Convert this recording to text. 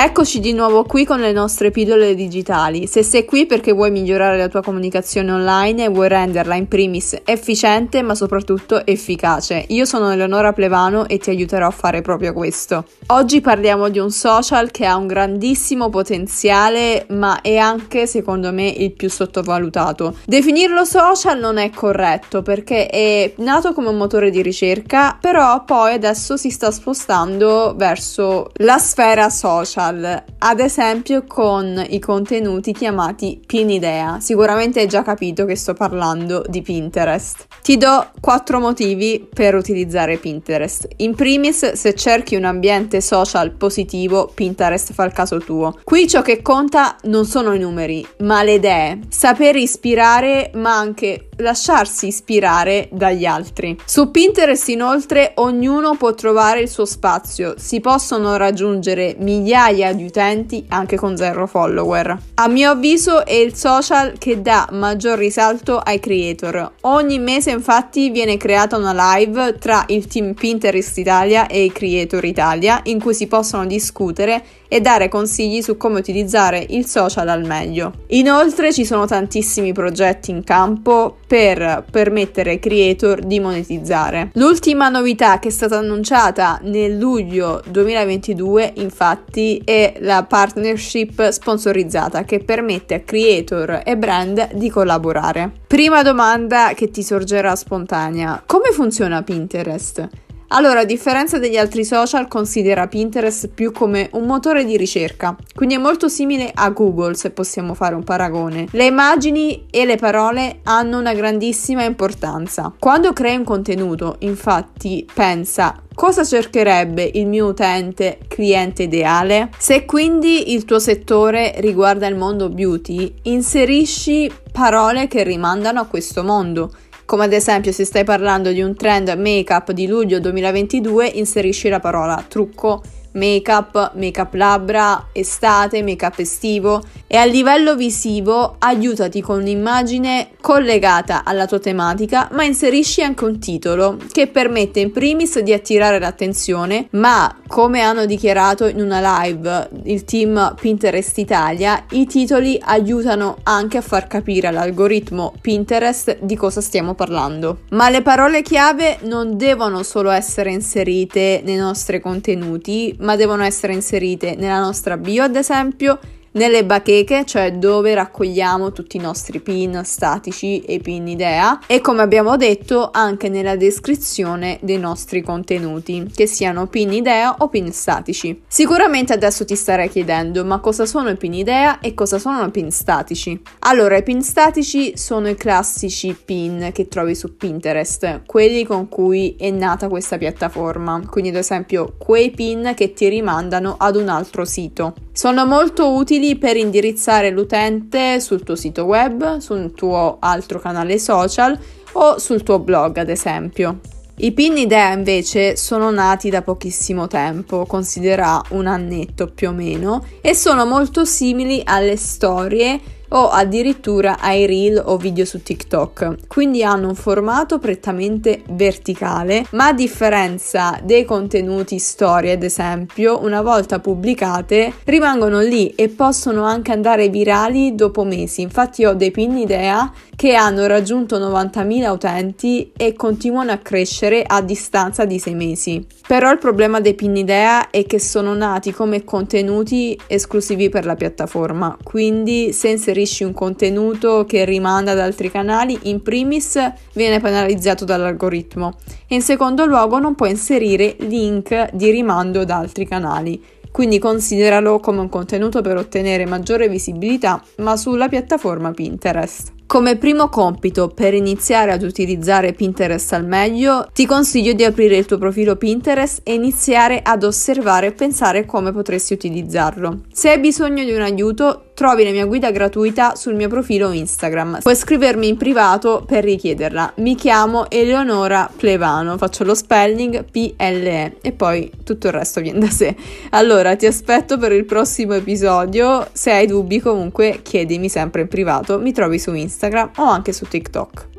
Eccoci di nuovo qui con le nostre pillole digitali. Se sei qui perché vuoi migliorare la tua comunicazione online e vuoi renderla in primis efficiente ma soprattutto efficace, io sono Eleonora Plevano e ti aiuterò a fare proprio questo. Oggi parliamo di un social che ha un grandissimo potenziale ma è anche secondo me il più sottovalutato. Definirlo social non è corretto perché è nato come un motore di ricerca però poi adesso si sta spostando verso la sfera social social, ad esempio con i contenuti chiamati pin idea. Sicuramente hai già capito che sto parlando di Pinterest. Ti do quattro motivi per utilizzare Pinterest. In primis, se cerchi un ambiente social positivo, Pinterest fa il caso tuo. Qui ciò che conta non sono i numeri, ma le idee. Sapere ispirare, ma anche lasciarsi ispirare dagli altri. Su Pinterest inoltre ognuno può trovare il suo spazio, si possono raggiungere migliaia di utenti anche con zero follower. A mio avviso è il social che dà maggior risalto ai creator. Ogni mese infatti viene creata una live tra il team Pinterest Italia e i Creator Italia in cui si possono discutere e dare consigli su come utilizzare il social al meglio. Inoltre ci sono tantissimi progetti in campo per permettere ai creator di monetizzare. L'ultima novità che è stata annunciata nel luglio 2022 infatti è la partnership sponsorizzata che permette a creator e brand di collaborare. Prima domanda che ti sorgerà spontanea, come funziona Pinterest? Allora, a differenza degli altri social, considera Pinterest più come un motore di ricerca, quindi è molto simile a Google se possiamo fare un paragone. Le immagini e le parole hanno una grandissima importanza. Quando crei un contenuto, infatti, pensa cosa cercherebbe il mio utente cliente ideale? Se quindi il tuo settore riguarda il mondo beauty, inserisci parole che rimandano a questo mondo come ad esempio se stai parlando di un trend make-up di luglio 2022, inserisci la parola trucco make-up, make-up labbra, estate, make-up estivo e a livello visivo aiutati con un'immagine collegata alla tua tematica, ma inserisci anche un titolo che permette in primis di attirare l'attenzione, ma come hanno dichiarato in una live il team Pinterest Italia, i titoli aiutano anche a far capire all'algoritmo Pinterest di cosa stiamo parlando. Ma le parole chiave non devono solo essere inserite nei nostri contenuti, ma devono essere inserite nella nostra bio, ad esempio, nelle bacheche, cioè dove raccogliamo tutti i nostri pin statici e pin idea e come abbiamo detto anche nella descrizione dei nostri contenuti, che siano pin idea o pin statici. Sicuramente adesso ti starei chiedendo ma cosa sono i pin idea e cosa sono i pin statici? Allora, i pin statici sono i classici pin che trovi su Pinterest, quelli con cui è nata questa piattaforma, quindi ad esempio quei pin che ti rimandano ad un altro sito. Sono molto utili per indirizzare l'utente sul tuo sito web, sul tuo altro canale social o sul tuo blog, ad esempio. I pin idea invece sono nati da pochissimo tempo, considera un annetto più o meno, e sono molto simili alle storie o addirittura ai reel o video su TikTok. Quindi hanno un formato prettamente verticale, ma a differenza dei contenuti storie, ad esempio, una volta pubblicate rimangono lì e possono anche andare virali dopo mesi. Infatti ho dei pin idea che hanno raggiunto 90.000 utenti e continuano a crescere a distanza di 6 mesi. Però il problema dei pin idea è che sono nati come contenuti esclusivi per la piattaforma, quindi se inserisci un contenuto che rimanda ad altri canali, in primis viene penalizzato dall'algoritmo e in secondo luogo non puoi inserire link di rimando da altri canali quindi consideralo come un contenuto per ottenere maggiore visibilità, ma sulla piattaforma Pinterest. Come primo compito per iniziare ad utilizzare Pinterest al meglio, ti consiglio di aprire il tuo profilo Pinterest e iniziare ad osservare e pensare come potresti utilizzarlo. Se hai bisogno di un aiuto, trovi la mia guida gratuita sul mio profilo Instagram. Puoi scrivermi in privato per richiederla. Mi chiamo Eleonora Plevano, faccio lo spelling PLE e poi tutto il resto viene da sé. Allora, ti aspetto per il prossimo episodio. Se hai dubbi, comunque chiedimi sempre in privato. Mi trovi su Instagram o anche su TikTok.